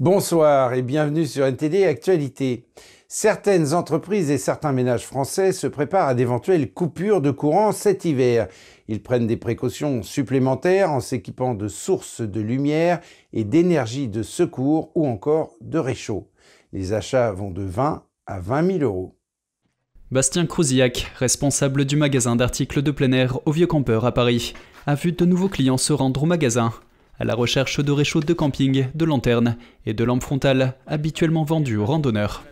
Bonsoir et bienvenue sur NTD Actualité. Certaines entreprises et certains ménages français se préparent à d'éventuelles coupures de courant cet hiver. Ils prennent des précautions supplémentaires en s'équipant de sources de lumière et d'énergie de secours ou encore de réchaud. Les achats vont de 20 à 20 000 euros. Bastien Crouzillac, responsable du magasin d'articles de plein air au Vieux Campeur à Paris, a vu de nouveaux clients se rendre au magasin à la recherche de réchauds de camping, de lanternes et de lampes frontales habituellement vendues aux randonneurs.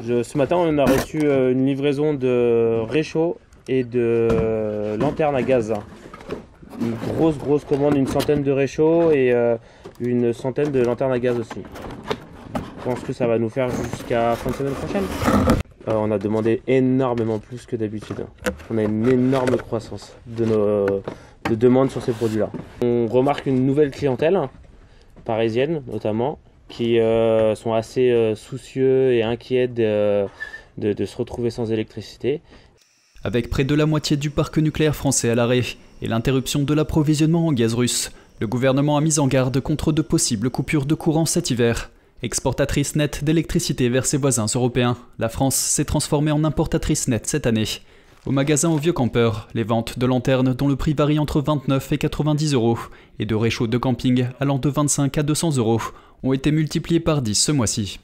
ce matin, on a reçu euh, une livraison de réchauds et de euh, lanternes à gaz. Une grosse, grosse commande, une centaine de réchauds et euh, une centaine de lanternes à gaz aussi. Je pense que ça va nous faire jusqu'à fin de semaine prochaine. on a demandé énormément plus que d'habitude. On a une énorme croissance de nos, de demandes sur ces produits-là. On remarque une nouvelle clientèle, parisienne notamment, qui euh, sont assez euh, soucieux et inquiets de, se retrouver sans électricité. Avec près de la moitié du parc nucléaire français à l'arrêt et l'interruption de l'approvisionnement en gaz russe, le gouvernement a mis en garde contre de possibles coupures de courant cet hiver. Exportatrice nette d'électricité vers ses voisins européens, la France s'est transformée en importatrice nette cette année. Au magasin au Vieux Campeur, les ventes de lanternes dont le prix varie entre 29 et 90 euros et de réchauds de camping allant de 25 à 200 euros ont été multipliées par 10 ce mois-ci.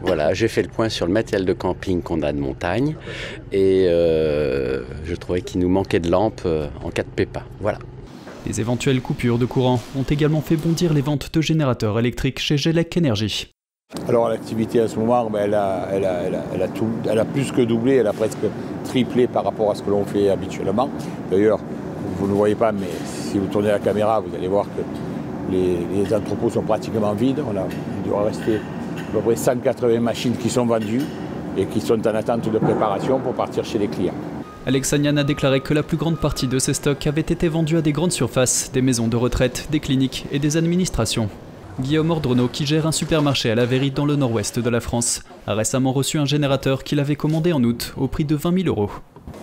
Voilà, j'ai fait le point sur le matériel de camping qu'on a de montagne et euh, je trouvais qu'il nous manquait de lampes euh, en cas de pépin. Voilà. Les éventuelles coupures de courant ont également fait bondir les ventes de générateurs électriques chez Gelec Energy. Alors l'activité à ce moment, elle, a, plus que doublé, elle a presque triplé par rapport à ce que l'on fait habituellement. D'ailleurs, vous ne voyez pas, mais si vous tournez la caméra, vous allez voir que les, entrepôts sont pratiquement vides. On a, il doit rester à peu près 180 machines qui sont vendues et qui sont en attente de préparation pour partir chez les clients. Alexanian a déclaré que la plus grande partie de ces stocks avait été vendue à des grandes surfaces, des maisons de retraite, des cliniques et des administrations. Guillaume Ordronneau, qui gère un supermarché à la dans le nord-ouest de la France, a récemment reçu un générateur qu'il avait commandé en août au prix de 20 000 euros.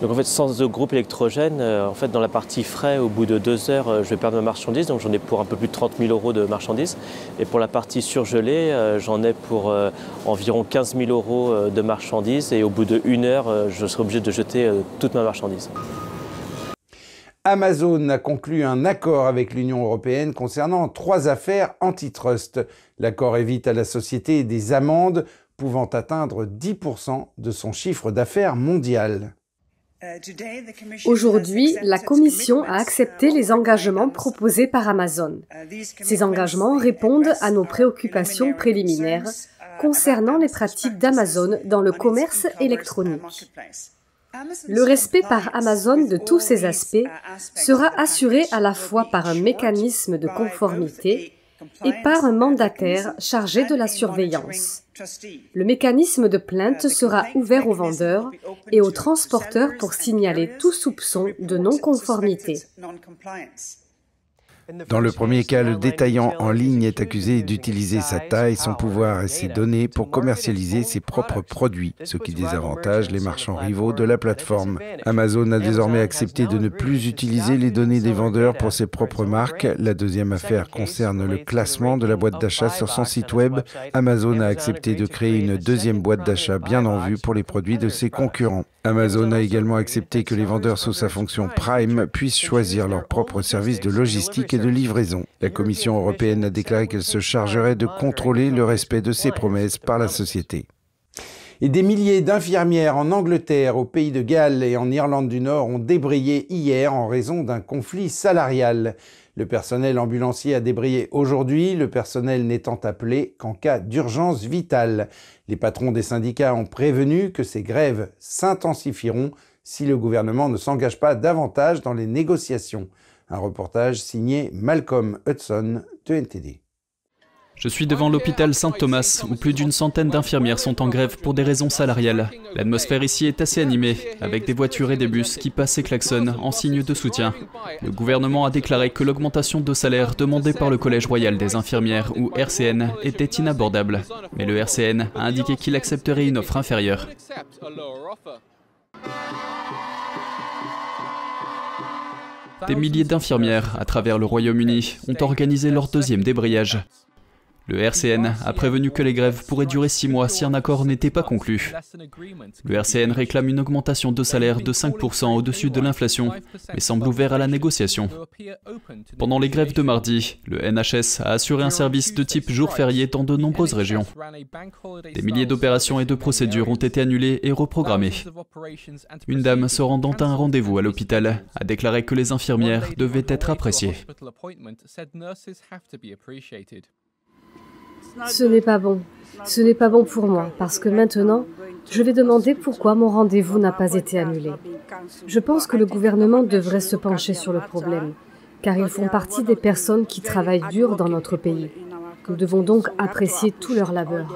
Donc en fait, sans groupe électrogène, euh, en fait, dans la partie frais, au bout de deux heures, euh, je vais perdre ma marchandise, donc j'en ai pour un peu plus de 30 000 euros de marchandises. Et pour la partie surgelée, euh, j'en ai pour environ 15 000 euros de marchandises. Et au bout de une heure, je serai obligé de jeter toute ma marchandise. Amazon a conclu un accord avec l'Union européenne concernant trois affaires antitrust. L'accord évite à la société des amendes pouvant atteindre 10% de son chiffre d'affaires mondial. Aujourd'hui, la Commission a accepté les engagements proposés par Amazon. Ces engagements répondent à nos préoccupations préliminaires concernant les pratiques d'Amazon dans le commerce électronique. Le respect par Amazon de tous ces aspects sera assuré à la fois par un mécanisme de conformité et par un mandataire chargé de la surveillance. Le mécanisme de plainte sera ouvert aux vendeurs et aux transporteurs pour signaler tout soupçon de non-conformité. Dans le premier cas, le détaillant en ligne est accusé d'utiliser sa taille, son pouvoir et ses données pour commercialiser ses propres produits, ce qui désavantage les marchands rivaux de la plateforme. Amazon a désormais accepté de ne plus utiliser les données des vendeurs pour ses propres marques. La deuxième affaire concerne le classement de la boîte d'achat sur son site web. Amazon a accepté de créer une deuxième boîte d'achat bien en vue pour les produits de ses concurrents. Amazon a également accepté que les vendeurs sous sa fonction Prime puissent choisir leur propre service de logistique de livraison. La Commission européenne a déclaré qu'elle se chargerait de contrôler le respect de ses promesses par la société. Et des milliers d'infirmières en Angleterre, au pays de Galles et en Irlande du Nord ont débrayé hier en raison d'un conflit salarial. Le personnel ambulancier a débrayé aujourd'hui, le personnel n'étant appelé qu'en cas d'urgence vitale. Les patrons des syndicats ont prévenu que ces grèves s'intensifieront si le gouvernement ne s'engage pas davantage dans les négociations. Un reportage signé Malcolm Hudson de NTD. Je suis devant l'hôpital Saint-Thomas où plus d'une centaine d'infirmières sont en grève pour des raisons salariales. L'atmosphère ici est assez animée, avec des voitures et des bus qui passent et klaxonnent en signe de soutien. Le gouvernement a déclaré que l'augmentation de salaire demandée par le Collège royal des infirmières ou RCN était inabordable. Mais le RCN a indiqué qu'il accepterait une offre inférieure. Des milliers d'infirmières à travers le Royaume-Uni ont organisé leur deuxième débrayage. Le RCN a prévenu que les grèves pourraient durer six mois si un accord n'était pas conclu. Le RCN réclame une augmentation de salaire de 5% au-dessus de l'inflation, mais semble ouvert à la négociation. Pendant les grèves de mardi, le NHS a assuré un service de type jour férié dans de nombreuses régions. Des milliers d'opérations et de procédures ont été annulées et reprogrammées. Une dame se rendant à un rendez-vous à l'hôpital a déclaré que les infirmières devaient être appréciées. Ce n'est pas bon. Ce n'est pas bon pour moi parce que maintenant, je vais demander pourquoi mon rendez-vous n'a pas été annulé. Je pense que le gouvernement devrait se pencher sur le problème, car ils font partie des personnes qui travaillent dur dans notre pays. Nous devons donc apprécier tout leur labeur.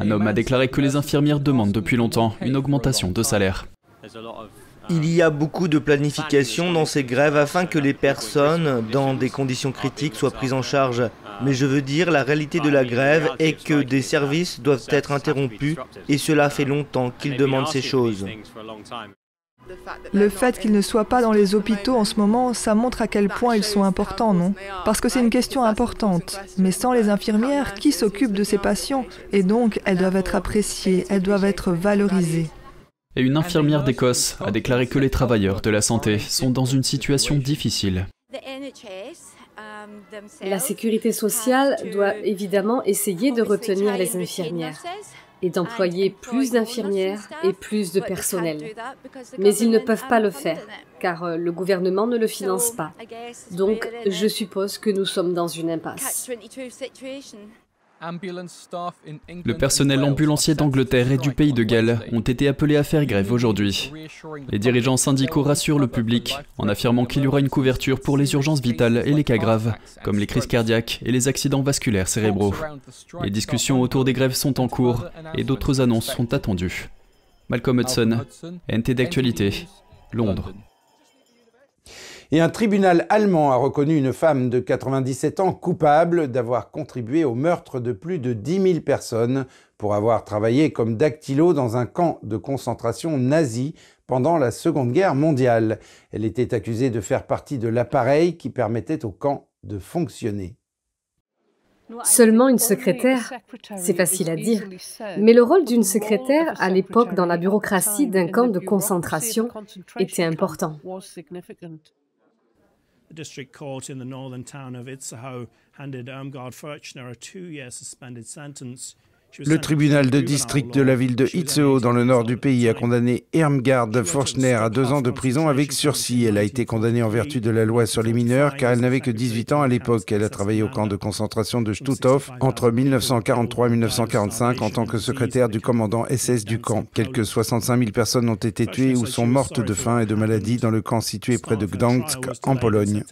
Un homme a déclaré que les infirmières demandent depuis longtemps une augmentation de salaire. Il y a beaucoup de planification dans ces grèves afin que les personnes dans des conditions critiques soient prises en charge. Mais je veux dire, la réalité de la grève est que des services doivent être interrompus et cela fait longtemps qu'ils demandent ces choses. Le fait qu'ils ne soient pas dans les hôpitaux en ce moment, ça montre à quel point ils sont importants, non? Parce que c'est une question importante. Mais sans les infirmières, qui s'occupe de ces patients? Et donc, elles doivent être appréciées, elles doivent être valorisées. Et une infirmière d'Écosse a déclaré que les travailleurs de la santé sont dans une situation difficile. La sécurité sociale doit évidemment essayer de retenir les infirmières et d'employer plus d'infirmières et plus de personnel. Mais ils ne peuvent pas le faire, car euh, le gouvernement ne le finance pas. Donc, je suppose que nous sommes dans une impasse. Le personnel ambulancier d'Angleterre et du pays de Galles ont été appelés à faire grève aujourd'hui. Les dirigeants syndicaux rassurent le public en affirmant qu'il y aura une couverture pour les urgences vitales et les cas graves, comme les crises cardiaques et les accidents vasculaires cérébraux. Les discussions autour des grèves sont en cours et d'autres annonces sont attendues. Malcolm Hudson, NT d'actualité, Londres. Et un tribunal allemand a reconnu une femme de 97 ans coupable d'avoir contribué au meurtre de plus de 10 000 personnes pour avoir travaillé comme dactylo dans un camp de concentration nazi pendant la Seconde Guerre mondiale. Elle était accusée de faire partie de l'appareil qui permettait au camp de fonctionner. Seulement une secrétaire, c'est facile à dire, mais le rôle d'une secrétaire à l'époque dans la bureaucratie d'un camp de concentration était important. District court in the northern town of Itzehoe handed Irmgard Furchner a two-year suspended sentence Le tribunal de district de la ville de Itzehoe, dans le nord du pays, a condamné Irmgard Forschner à deux ans de prison avec sursis. Elle a été condamnée en vertu de la loi sur les mineurs car elle n'avait que 18 ans à l'époque. Elle a travaillé au camp de concentration de Stutthof entre 1943 et 1945 en tant que secrétaire du commandant SS du camp. Quelques 65 000 personnes ont été tuées ou sont mortes de faim et de maladie dans le camp situé près de Gdansk, en Pologne.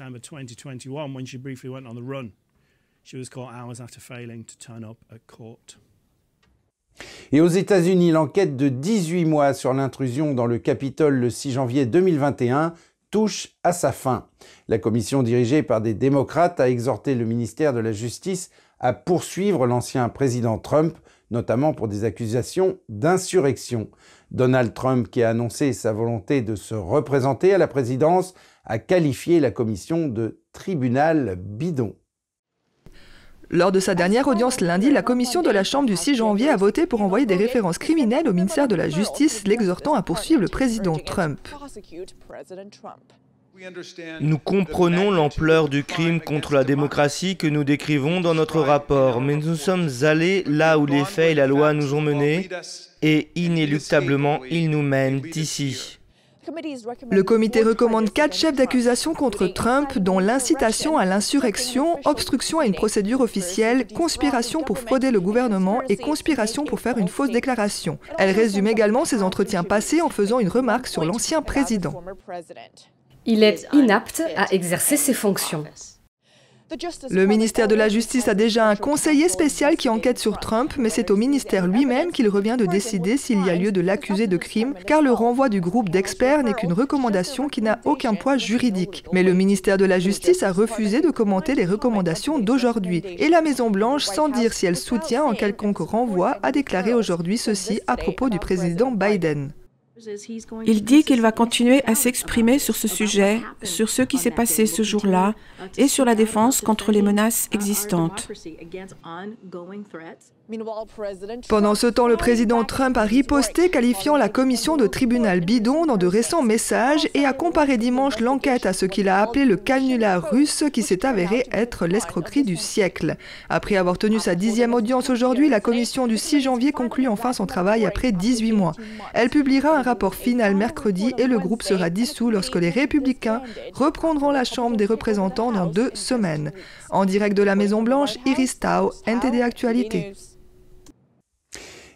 Et aux États-Unis, l'enquête de 18 mois sur l'intrusion dans le Capitole le 6 janvier 2021 touche à sa fin. La commission dirigée par des démocrates a exhorté le ministère de la Justice à poursuivre l'ancien président Trump, notamment pour des accusations d'insurrection. Donald Trump, qui a annoncé sa volonté de se représenter à la présidence, a qualifié la commission de tribunal bidon. Lors de sa dernière audience lundi, la commission de la Chambre du 6 janvier a voté pour envoyer des références criminelles au ministère de la Justice, l'exhortant à poursuivre le président Trump. Nous comprenons l'ampleur du crime contre la démocratie que nous décrivons dans notre rapport, mais nous sommes allés là où les faits et la loi nous ont menés, et inéluctablement ils nous mènent ici. Le comité recommande quatre chefs d'accusation contre Trump, dont l'incitation à l'insurrection, obstruction à une procédure officielle, conspiration pour frauder le gouvernement et conspiration pour faire une fausse déclaration. Elle résume également ses entretiens passés en faisant une remarque sur l'ancien président. Il est inapte à exercer ses fonctions. Le ministère de la Justice a déjà un conseiller spécial qui enquête sur Trump, mais c'est au ministère lui-même qu'il revient de décider s'il y a lieu de l'accuser de crime, car le renvoi du groupe d'experts n'est qu'une recommandation qui n'a aucun poids juridique. Mais le ministère de la Justice a refusé de commenter les recommandations d'aujourd'hui, et la Maison-Blanche, sans dire si elle soutient en quelconque renvoi, a déclaré aujourd'hui ceci à propos du président Biden. Il dit qu'il va continuer à s'exprimer sur ce sujet, sur ce qui s'est passé ce jour-là et sur la défense contre les menaces existantes. Pendant ce temps, le président Trump a riposté, qualifiant la commission de tribunal bidon dans de récents messages et a comparé dimanche l'enquête à ce qu'il a appelé le canular russe qui s'est avéré être l'escroquerie du siècle. Après avoir tenu sa dixième audience aujourd'hui, la commission du 6 janvier conclut enfin son travail après 18 mois. Elle publiera un rapport final mercredi et le groupe sera dissous lorsque les républicains reprendront la Chambre des représentants dans deux semaines. En direct de la Maison-Blanche, Iris Tao, NTD Actualité.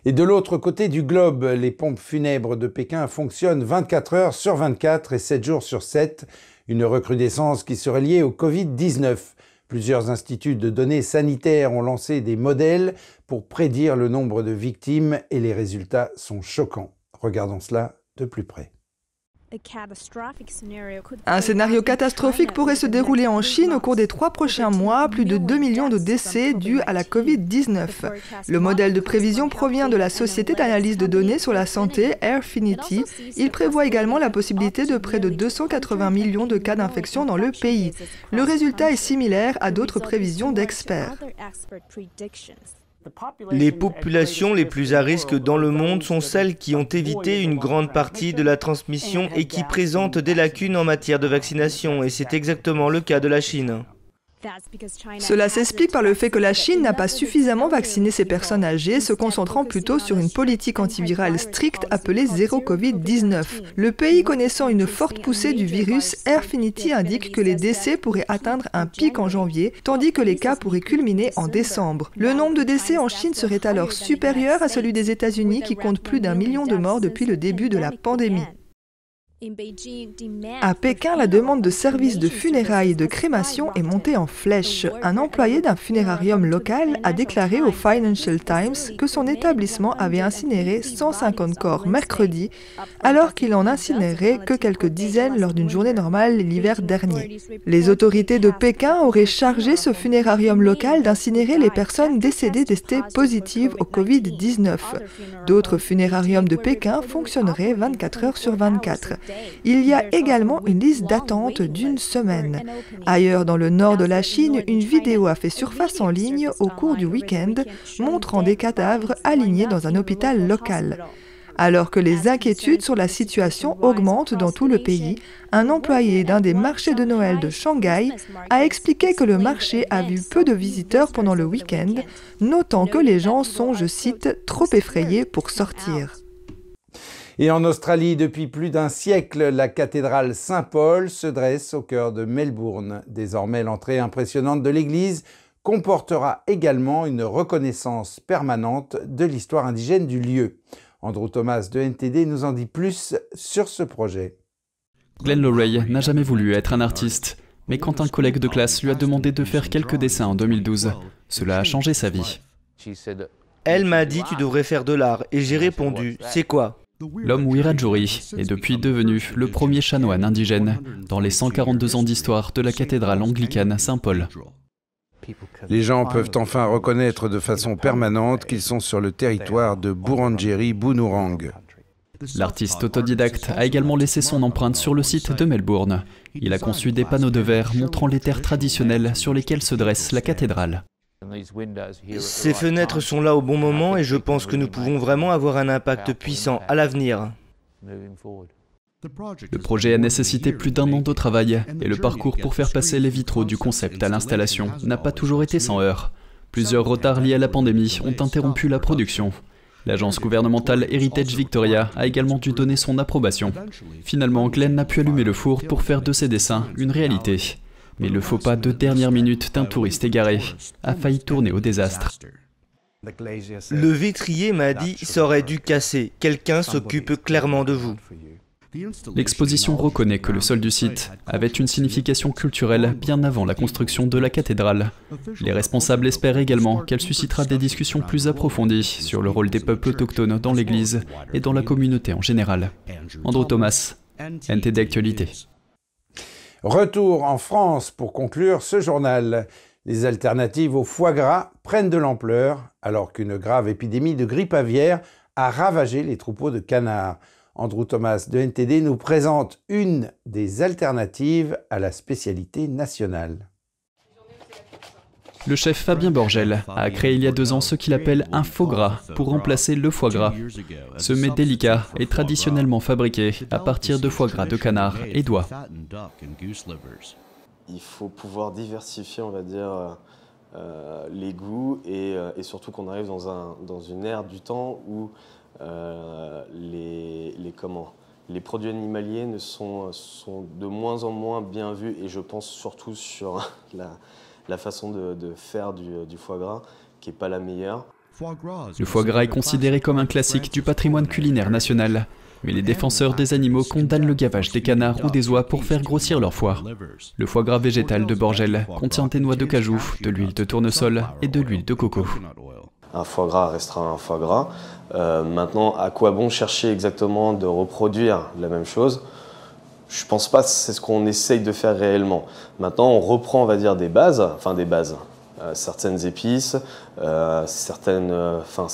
Et de l'autre côté du globe, les pompes funèbres de Pékin fonctionnent 24 heures sur 24 et 7 jours sur 7, une recrudescence qui serait liée au Covid-19. Plusieurs instituts de données sanitaires ont lancé des modèles pour prédire le nombre de victimes et les résultats sont choquants. Regardons cela de plus près. Un scénario catastrophique pourrait se dérouler en Chine au cours des trois prochains mois, plus de 2 millions de décès dus à la Covid-19. Le modèle de prévision provient de la société d'analyse de données sur la santé Airfinity. Il prévoit également la possibilité de près de 280 millions de cas d'infection dans le pays. Le résultat est similaire à d'autres prévisions d'experts. Les populations les plus à risque dans le monde sont celles qui ont évité une grande partie de la transmission et qui présentent des lacunes en matière de vaccination, et c'est exactement le cas de la Chine. Cela s'explique par le fait que la Chine n'a pas suffisamment vacciné ses personnes âgées, se concentrant plutôt sur une politique antivirale stricte appelée zéro Covid-19. Le pays connaissant une forte poussée du virus, Airfinity indique que les décès pourraient atteindre un pic en janvier, tandis que les cas pourraient culminer en décembre. Le nombre de décès en Chine serait alors supérieur à celui des États-Unis qui compte plus d'un million de morts depuis le début de la pandémie. À Pékin, la demande de services de funérailles et de crémation est montée en flèche. Un employé d'un funérarium local a déclaré au Financial Times que son établissement avait incinéré 150 corps mercredi, alors qu'il en incinérait que quelques dizaines lors d'une journée normale l'hiver dernier. Les autorités de Pékin auraient chargé ce funérarium local d'incinérer les personnes décédées testées positives au Covid-19. D'autres funérariums de Pékin fonctionneraient 24 heures sur 24. Il y a également une liste d'attente d'une semaine. Ailleurs dans le nord de la Chine, une vidéo a fait surface en ligne au cours du week-end montrant des cadavres alignés dans un hôpital local. Alors que les inquiétudes sur la situation augmentent dans tout le pays, un employé d'un des marchés de Noël de Shanghai a expliqué que le marché a vu peu de visiteurs pendant le week-end, notant que les gens sont, je cite, trop effrayés pour sortir. Et en Australie, depuis plus d'un siècle, la cathédrale Saint-Paul se dresse au cœur de Melbourne. Désormais, l'entrée impressionnante de l'église comportera également une reconnaissance permanente de l'histoire indigène du lieu. Andrew Thomas de NTD nous en dit plus sur ce projet. Glenn Lorey n'a jamais voulu être un artiste, mais quand un collègue de classe lui a demandé de faire quelques dessins en 2012, cela a changé sa vie. Elle m'a dit tu devrais faire de l'art et j'ai répondu c'est quoi? L'homme Wiradjuri est depuis devenu le premier chanoine indigène dans les 142 ans d'histoire de la cathédrale anglicane Saint-Paul. Les gens peuvent enfin reconnaître de façon permanente qu'ils sont sur le territoire de Burangeri Bunurang. L'artiste autodidacte a également laissé son empreinte sur le site de Melbourne. Il a conçu des panneaux de verre montrant les terres traditionnelles sur lesquelles se dresse la cathédrale. Ces fenêtres sont là au bon moment et je pense que nous pouvons vraiment avoir un impact puissant à l'avenir. Le projet a nécessité plus d'un an de travail et le parcours pour faire passer les vitraux du concept à l'installation n'a pas toujours été sans heurts. Plusieurs retards liés à la pandémie ont interrompu la production. L'agence gouvernementale Heritage Victoria a également dû donner son approbation. Finalement, Glenn a pu allumer le four pour faire de ses dessins une réalité. Mais le faux pas de dernière minute d'un touriste égaré a failli tourner au désastre. Le vitrier m'a dit ça aurait dû casser. Quelqu'un s'occupe clairement de vous. L'exposition reconnaît que le sol du site avait une signification culturelle bien avant la construction de la cathédrale. Les responsables espèrent également qu'elle suscitera des discussions plus approfondies sur le rôle des peuples autochtones dans l'Église et dans la communauté en général. Andrew Thomas, NTD Actualité. Retour en France pour conclure ce journal. Les alternatives au foie gras prennent de l'ampleur alors qu'une grave épidémie de grippe aviaire a ravagé les troupeaux de canards. Andrew Thomas de NTD nous présente une des alternatives à la spécialité nationale. Le chef Fabien Borgel a créé il y a deux ans ce qu'il appelle un faux gras pour remplacer le foie gras. Ce mets délicat est traditionnellement fabriqué à partir de foie gras de canard et d'oie. Il faut pouvoir diversifier, on va dire, euh, les goûts euh, et, surtout qu'on arrive dans, un, dans, une ère du temps où euh, les, produits animaliers ne sont de moins en moins bien vus et je pense surtout sur la la façon de, faire du, foie gras qui n'est pas la meilleure. Le foie gras est considéré comme un classique du patrimoine culinaire national. Mais les défenseurs des animaux condamnent le gavage des canards ou des oies pour faire grossir leur foie. Le foie gras végétal de Borgel contient des noix de cajou, de l'huile de tournesol et de l'huile de coco. Un foie gras restera un foie gras. Euh, maintenant, à quoi bon chercher exactement de reproduire la même chose? Je pense pas que c'est ce qu'on essaye de faire réellement. Maintenant, on reprend, on va dire, des bases, enfin des bases, euh, certaines épices, euh, certaines, euh, enfin,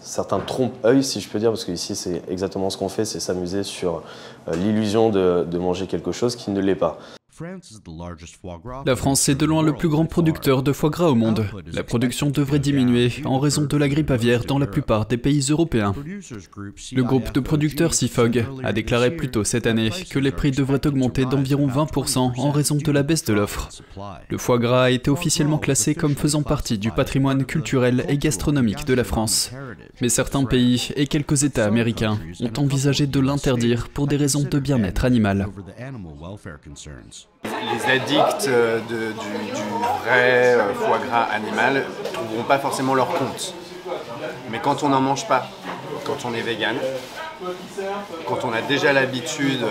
certains trompes-œil, si je peux dire, parce qu'ici, c'est exactement ce qu'on fait, c'est s'amuser sur l'illusion de manger quelque chose qui ne l'est pas. La France est de loin le plus grand producteur de foie gras au monde. La production devrait diminuer en raison de la grippe aviaire dans la plupart des pays européens. Le groupe de producteurs CIFOG a déclaré plus tôt cette année que les prix devraient augmenter d'environ 20% en raison de la baisse de l'offre. Le foie gras a été officiellement classé comme faisant partie du patrimoine culturel et gastronomique de la France. Mais certains pays et quelques États américains ont envisagé de l'interdire pour des raisons de bien-être animal. Les addicts euh, du, vrai euh, foie gras animal trouveront pas forcément leur compte. Mais quand on n'en mange pas, quand on est vegan, quand on a déjà l'habitude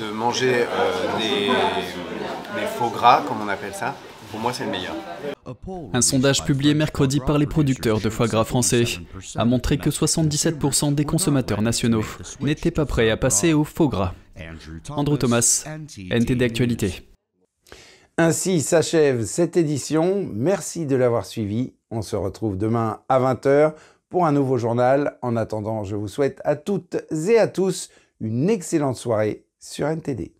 de manger euh, des, faux gras, comme on appelle ça, pour moi c'est le meilleur. Un sondage publié mercredi par les producteurs de foie gras français a montré que 77% des consommateurs nationaux n'étaient pas prêts à passer au faux gras. Andrew Thomas, NTD Actualité. Ainsi s'achève cette édition. Merci de l'avoir suivi. On se retrouve demain à 20h pour un nouveau journal. En attendant, je vous souhaite à toutes et à tous une excellente soirée sur NTD.